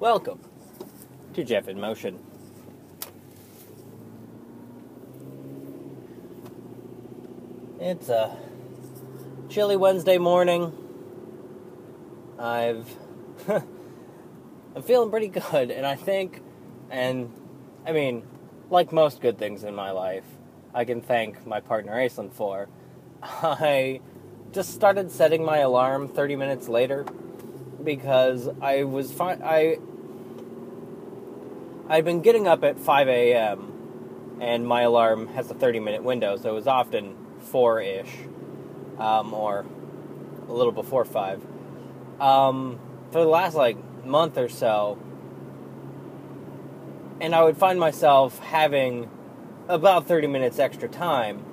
Welcome to Jeff in Motion. It's a chilly Wednesday morning. I've I'm feeling pretty good, and I think, and I mean, like most good things in my life, I can thank my partner Aislinn for. I just started setting my alarm 30 minutes later because I was fine. I I've been getting up at 5 a.m. and my alarm has a 30 minute window, so it was often four ish, um, or a little before five. Um, for the last like month or so, and I would find myself having about 30 minutes extra time.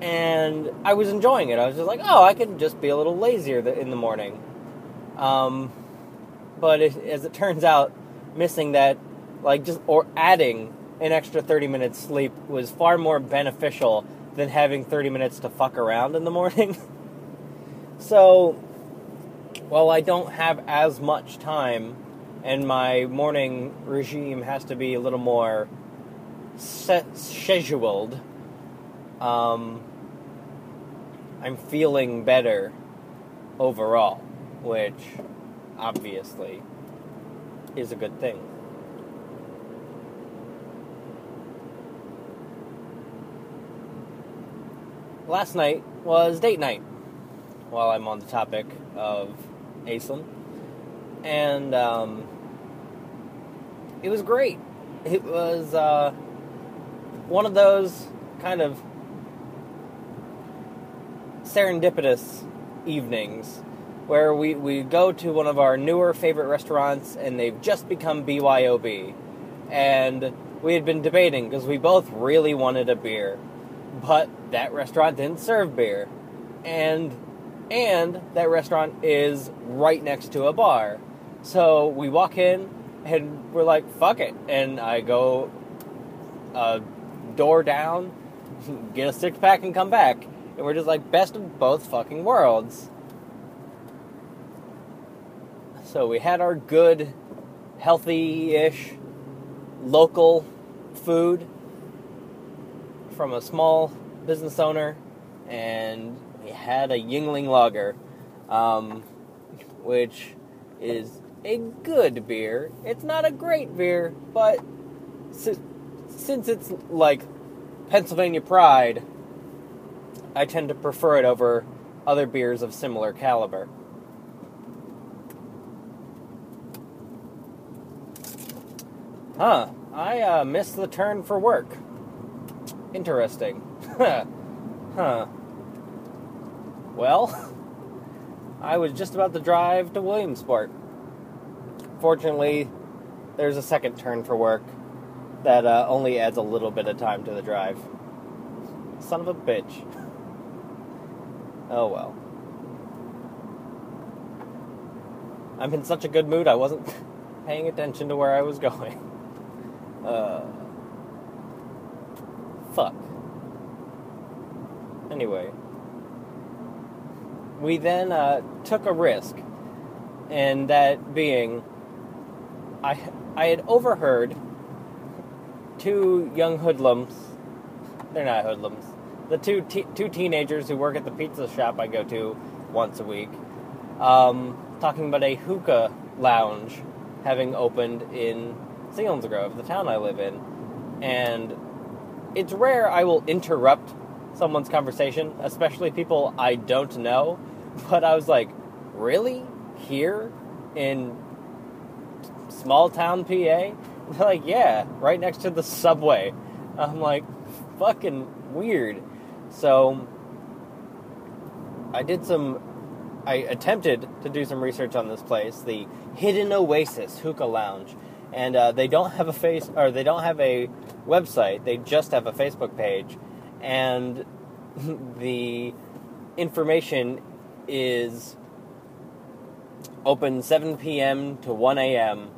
And I was enjoying it. I was just like, oh, I can just be a little lazier in the morning. Um, but it, as it turns out, missing that, like, just or adding an extra 30 minutes sleep was far more beneficial than having 30 minutes to fuck around in the morning. so, while I don't have as much time and my morning regime has to be a little more set, scheduled, um, I'm feeling better overall, which obviously is a good thing. Last night was date night, while I'm on the topic of Aislinn. And um, it was great. It was uh, one of those kind of serendipitous evenings where we, we go to one of our newer favorite restaurants and they've just become BYOB. And we had been debating because we both really wanted a beer, but that restaurant didn't serve beer. And and that restaurant is right next to a bar. So we walk in and we're like, fuck it. And I go uh, door down, get a six pack, and come back. And we're just like, best of both fucking worlds. So we had our good, healthy ish, local food from a small business owner, and we had a Yuengling Lager, um, which is a good beer. It's not a great beer, but since it's like Pennsylvania Pride, I tend to prefer it over other beers of similar caliber. Huh, I uh, missed the turn for work. Interesting. huh. Well, I was just about to drive to Williamsport. Fortunately, there's a second turn for work that uh, only adds a little bit of time to the drive. Son of a bitch. Oh well. I'm in such a good mood, I wasn't paying attention to where I was going. Uh. Fuck. Anyway. We then uh, took a risk, and that being, I, I had overheard two young hoodlums. They're not hoodlums. The two te- two teenagers who work at the pizza shop I go to once a week, um, talking about a hookah lounge having opened in Selinsgrove, the town I live in, and it's rare I will interrupt someone's conversation, especially people I don't know. But I was like, really? Here in small town PA? They're like, yeah, right next to the subway. I'm like, fucking weird. So I did some. I attempted to do some research on this place, the Hidden Oasis Hookah Lounge, and uh, they don't have a face or they don't have a website. They just have a Facebook page, and the information is open 7 p.m. to 1 a.m.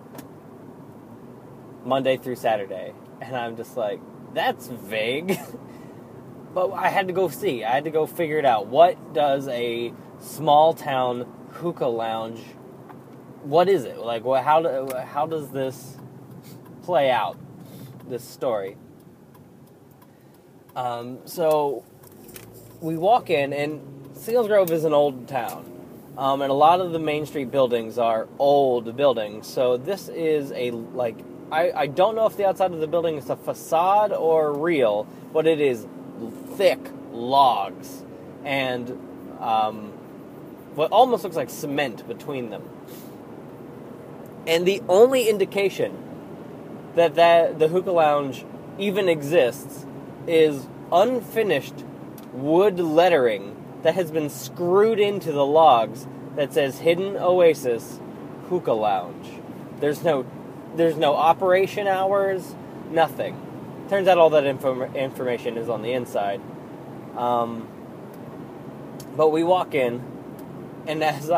Monday through Saturday. And I'm just like, that's vague. but I had to go see. I had to go figure it out. What does a small town hookah lounge what is it? Like, what, how, do, how does this play out, this story? Um, so we walk in, and Selinsgrove is an old town. Um, and a lot of the Main Street buildings are old buildings. So this is a, like, I, I don't know if the outside of the building is a facade or real, but it is thick logs and um, what almost looks like cement between them. And the only indication that, that the hookah lounge even exists is unfinished wood lettering that has been screwed into the logs that says Hidden Oasis Hookah Lounge. There's no there's no operation hours, nothing. Turns out all that inform- information is on the inside. Um, but we walk in, and as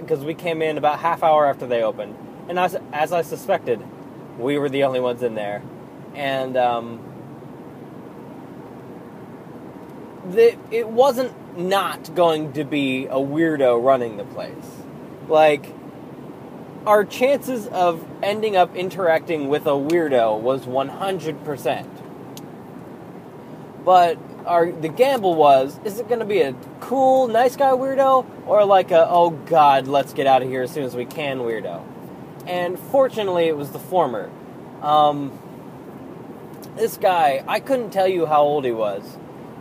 because we came in about half hour after they opened, and as as I suspected, we were the only ones in there, and um, the, it wasn't not going to be a weirdo running the place. Like, our chances of ending up interacting with a weirdo was 100%. But our the gamble was is it going to be a cool, nice guy weirdo or like a oh god, let's get out of here as soon as we can weirdo? And fortunately, it was the former. Um, this guy, I couldn't tell you how old he was.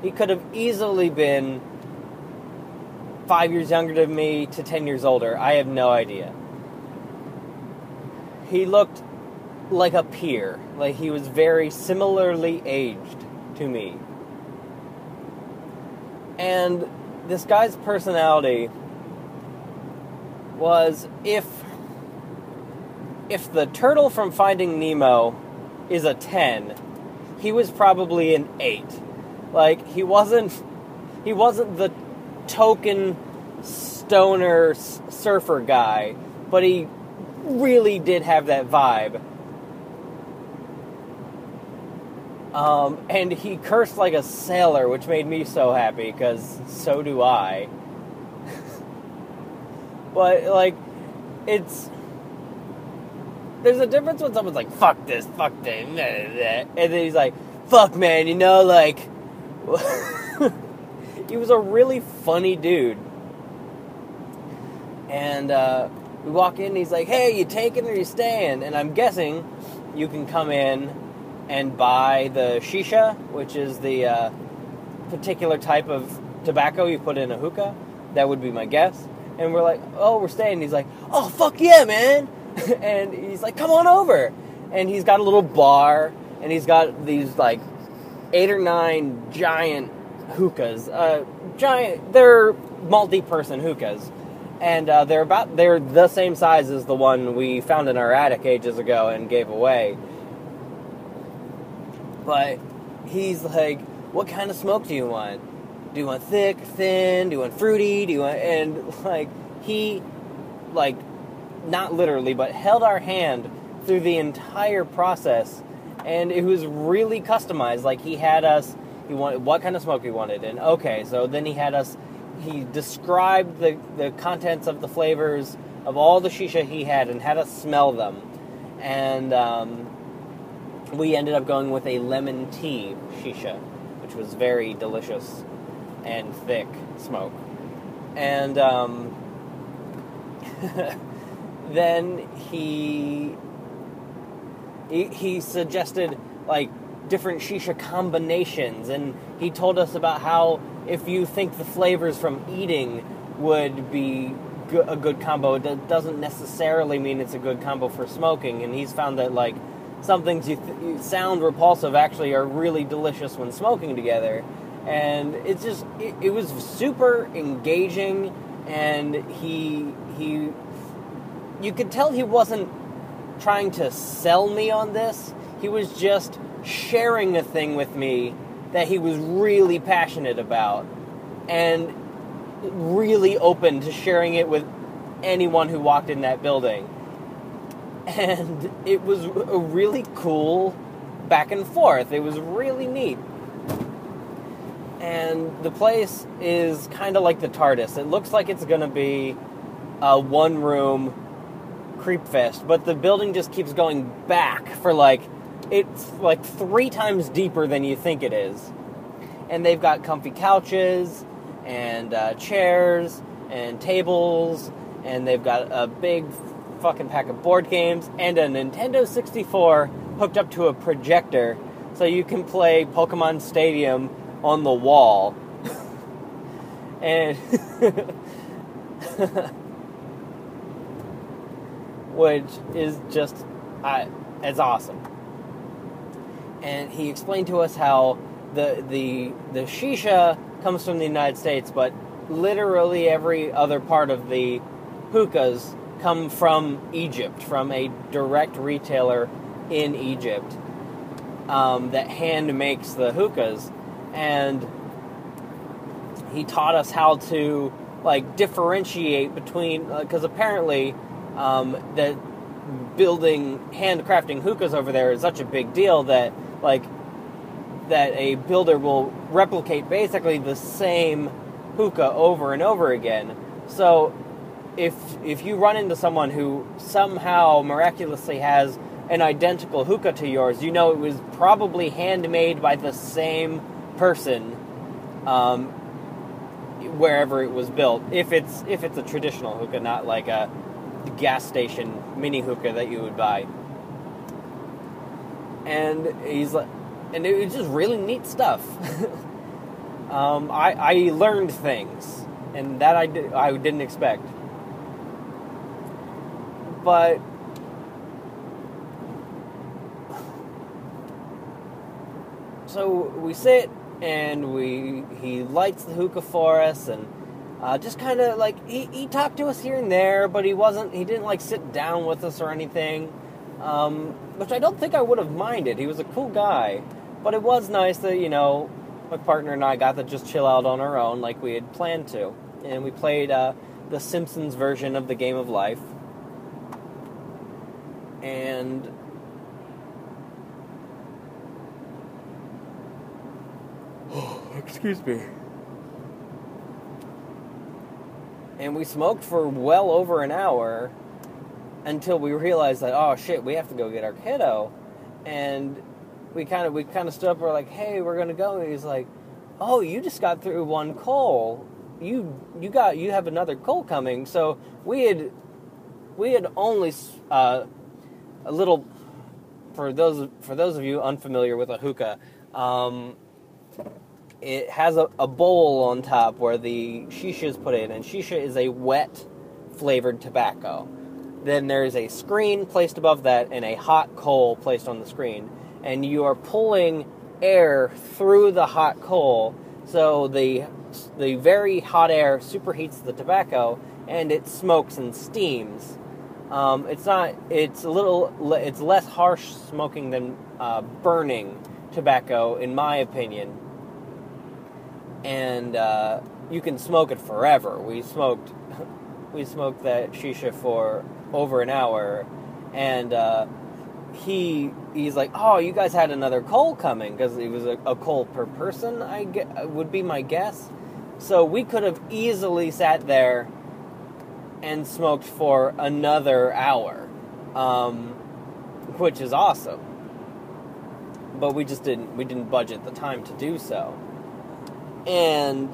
He could have easily been five years younger than me to ten years older. I have no idea. He looked like a peer, like he was very similarly aged to me. And this guy's personality was if if the turtle from Finding Nemo is a 10, he was probably an 8. Like he wasn't he wasn't the token stoner surfer guy, but he really did have that vibe. Um, and he cursed like a sailor, which made me so happy because so do I. but like, it's there's a difference when someone's like "fuck this, fuck that," and then he's like "fuck man," you know, like he was a really funny dude. And uh, we walk in, and he's like, "Hey, you taking or you staying?" And I'm guessing you can come in and buy the shisha, which is the uh, particular type of tobacco you put in a hookah. That would be my guess. And we're like, oh, we're staying. And he's like, oh, fuck yeah, man. and he's like, come on over. And he's got a little bar, and he's got these like eight or nine giant hookahs. Uh, giant, they're multi-person hookahs, and uh, they're about they're the same size as the one we found in our attic ages ago and gave away. But he's like, what kind of smoke do you want? Do you want thick, thin? Do you want fruity? Do you want and like he like not literally, but held our hand through the entire process and it was really customized. Like he had us he wanted what kind of smoke he wanted and okay, so then he had us he described the, the contents of the flavors of all the shisha he had and had us smell them. And um, we ended up going with a lemon tea shisha, which was very delicious and thick smoke. And um, then he, he suggested like different shisha combinations, and he told us about how if you think the flavors from eating would be a good combo, it doesn't necessarily mean it's a good combo for smoking. And he's found that like some things you, th- you sound repulsive actually are really delicious when smoking together and it's just it, it, was super engaging and he he you could tell he wasn't trying to sell me on this he was just sharing a thing with me that he was really passionate about and really open to sharing it with anyone who walked in that building and it was a really cool back and forth. It was really neat. And the place is kind of like the TARDIS. It looks like it's going to be a one room creep fest, but the building just keeps going back for like it's like three times deeper than you think it is. And they've got comfy couches and uh, chairs and tables, and they've got a big fucking pack of board games and a Nintendo 64 hooked up to a projector so you can play Pokemon Stadium on the wall. and which is just uh, it's awesome. And he explained to us how the the the shisha comes from the United States, but literally every other part of the hookahs come from Egypt, from a direct retailer in Egypt um, that hand makes the hookahs, and he taught us how to like differentiate between because uh, apparently um, that building handcrafting hookahs over there is such a big deal that like that a builder will replicate basically the same hookah over and over again. So if if you run into someone who somehow miraculously has an identical hookah to yours, you know it was probably handmade by the same person um, wherever it was built. If it's if it's a traditional hookah, not like a gas station mini hookah that you would buy. And he's like, and it was just really neat stuff. um, I, I learned things, and that I, did, I didn't expect. But so we sit and we he lights the hookah for us and uh, just kind of like he, he talked to us here and there, but he wasn't. He didn't like sit down with us or anything, um, which I don't think I would have minded. He was a cool guy, but it was nice that you know my partner and I got to just chill out on our own like we had planned to, and we played uh, the Simpsons version of the Game of Life, and. Excuse me. And we smoked for well over an hour until we realized that oh shit we have to go get our kiddo. And we kind of we kind of stood up we're like hey we're gonna go. And he's like oh you just got through one coal. You you got you have another coal coming. So we had we had only uh, a little for those for those of you unfamiliar with a hookah um, it has a, a, bowl on top where the shisha is put in, and shisha is a wet flavored tobacco. Then there's a screen placed above that and a hot coal placed on the screen, and you are pulling air through the hot coal, so the the very hot air superheats the tobacco and it smokes and steams. Um, it's not. It's a little. It's less harsh smoking than uh, burning tobacco, in my opinion and uh, you can smoke it forever. We smoked, we smoked that shisha for over an hour, and uh, he he's like, "Oh, you guys had another coal coming because it was a, a, coal per person." I would be my guess. So we could have easily sat there and smoked for another hour, um, which is awesome. But we just didn't we didn't budget the time to do so. And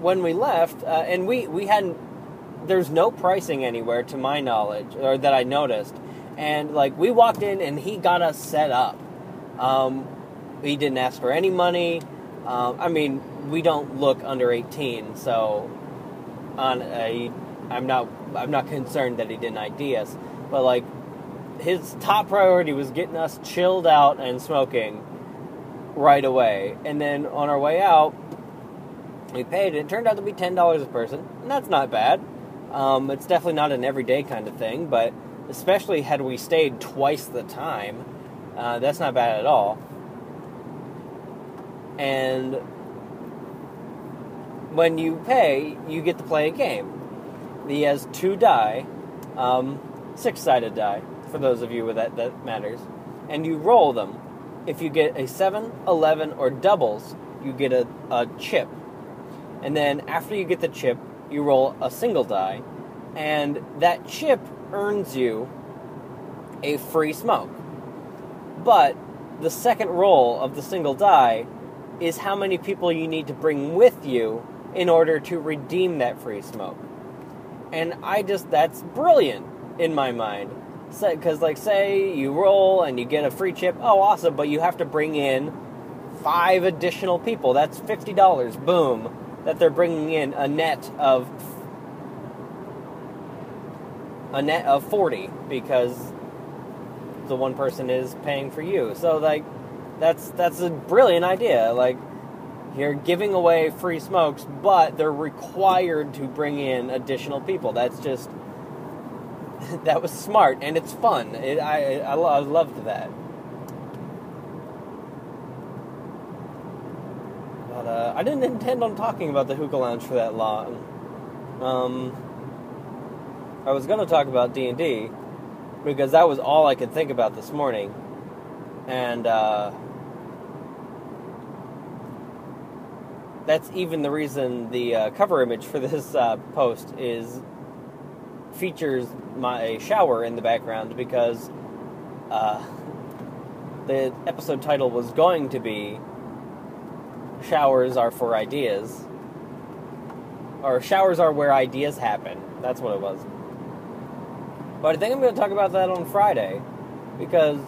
when we left, uh, and we, we hadn't, there's no pricing anywhere to my knowledge, or that I noticed. And like, we walked in and he got us set up. Um, he didn't ask for any money. Um, I mean, we don't look under 18, so on a, I'm not I'm not concerned that he didn't ID us, but like his top priority was getting us chilled out and smoking right away. And then on our way out, we paid. It turned out to be ten dollars a person, and that's not bad. Um, it's definitely not an everyday kind of thing, but especially had we stayed twice the time, uh, that's not bad at all. And when you pay, you get to play a game. He has two die, um, six-sided die for those of you that that matters, and you roll them if you get a 7, 11, or doubles, you get a, a chip. And then after you get the chip, you roll a single die. And that chip earns you a free smoke. But the second roll of the single die is how many people you need to bring with you in order to redeem that free smoke. And I just, that's brilliant in my mind. Because, like, say you roll and you get a free chip, oh, awesome, but you have to bring in five additional people. That's $50, boom, that they're bringing in a net of a net of 40 because the one person is paying for you. So like that's that's a brilliant idea. Like you're giving away free smokes, but they're required to bring in additional people. That's just that was smart and it's fun. It, I I, I loved that. But uh, I didn't intend on talking about the hookah lounge for that long. Um, I was going to talk about D and D because that was all I could think about this morning, and uh, that's even the reason the uh, cover image for this uh, post is features my shower in the background because uh, the episode title was going to be "Showers are for ideas." Or showers are where ideas happen. That's what it was. But I think I'm going to talk about that on Friday because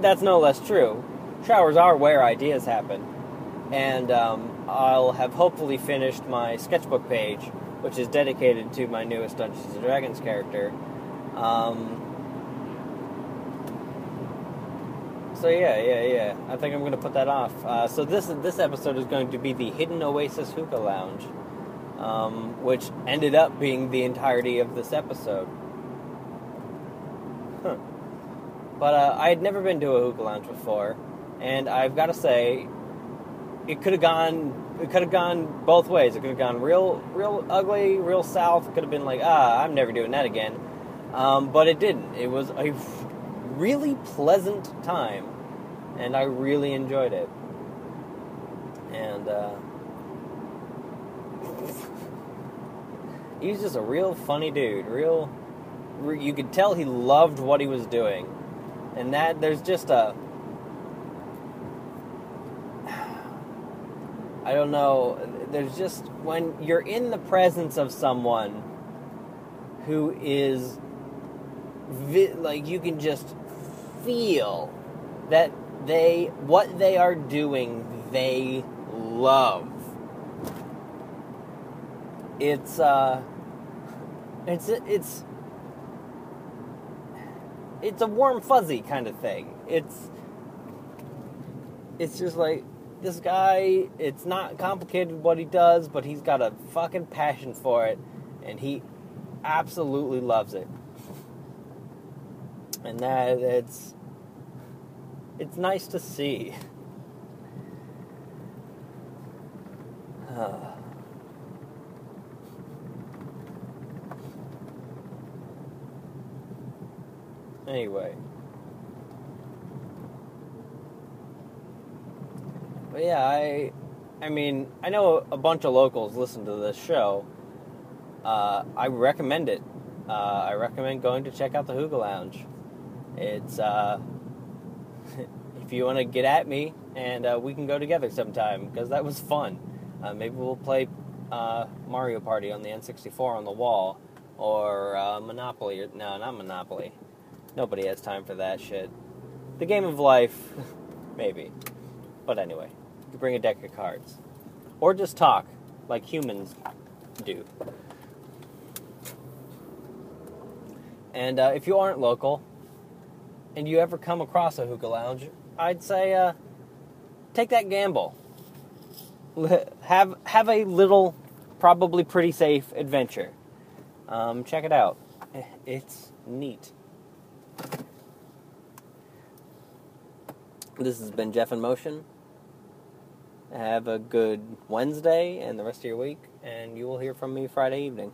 that's no less true. Showers are where ideas happen. And um, I'll have hopefully finished my sketchbook page, which is dedicated to my newest Dungeons and Dragons character. Um, so yeah, yeah, yeah. I think I'm to put that off. Uh, so this this episode is going to be the Hidden Oasis Hookah Lounge, um, which ended up being the entirety of this episode. Huh. But uh, I had never been to a hookah lounge before, and I've got to say, it could have gone. It could have gone both ways. It could have gone real, real ugly, real south. It could have been like, ah, I'm never doing that again. Um, but it didn't. It was a really pleasant time, and I really enjoyed it. And uh, he's just a real funny dude. Real you could tell he loved what he was doing, and that there's just a I don't know. There's just when you're in the presence of someone who is vi- like you can just feel that they what they are doing they love. It's uh it's it's it's a warm fuzzy kind of thing. It's it's just like this guy. It's not complicated what he does, but he's got a fucking passion for it, and he absolutely loves it. And that it's it's nice to see. Uh. Anyway. Yeah, I I mean, I know a bunch of locals listen to this show. Uh, I recommend it. Uh, I recommend going to check out the Hookah Lounge. It's uh, if you want to get at me, and uh, we can go together sometime because that was fun. Uh, maybe we'll play uh, Mario Party on the N64 on the wall, or Monopoly. Or, no, not Monopoly. Nobody has time for that shit. The game of life, maybe. But anyway, you bring a deck of cards. Or just talk, like humans do. And uh, if you aren't local, and you ever come across a hookah lounge, I'd say uh, take that gamble. Have have a little, probably pretty safe adventure. Um, check it out. It's neat. This has been Jeff in Motion. Have a good Wednesday and the rest of your week, and you will hear from me Friday evening.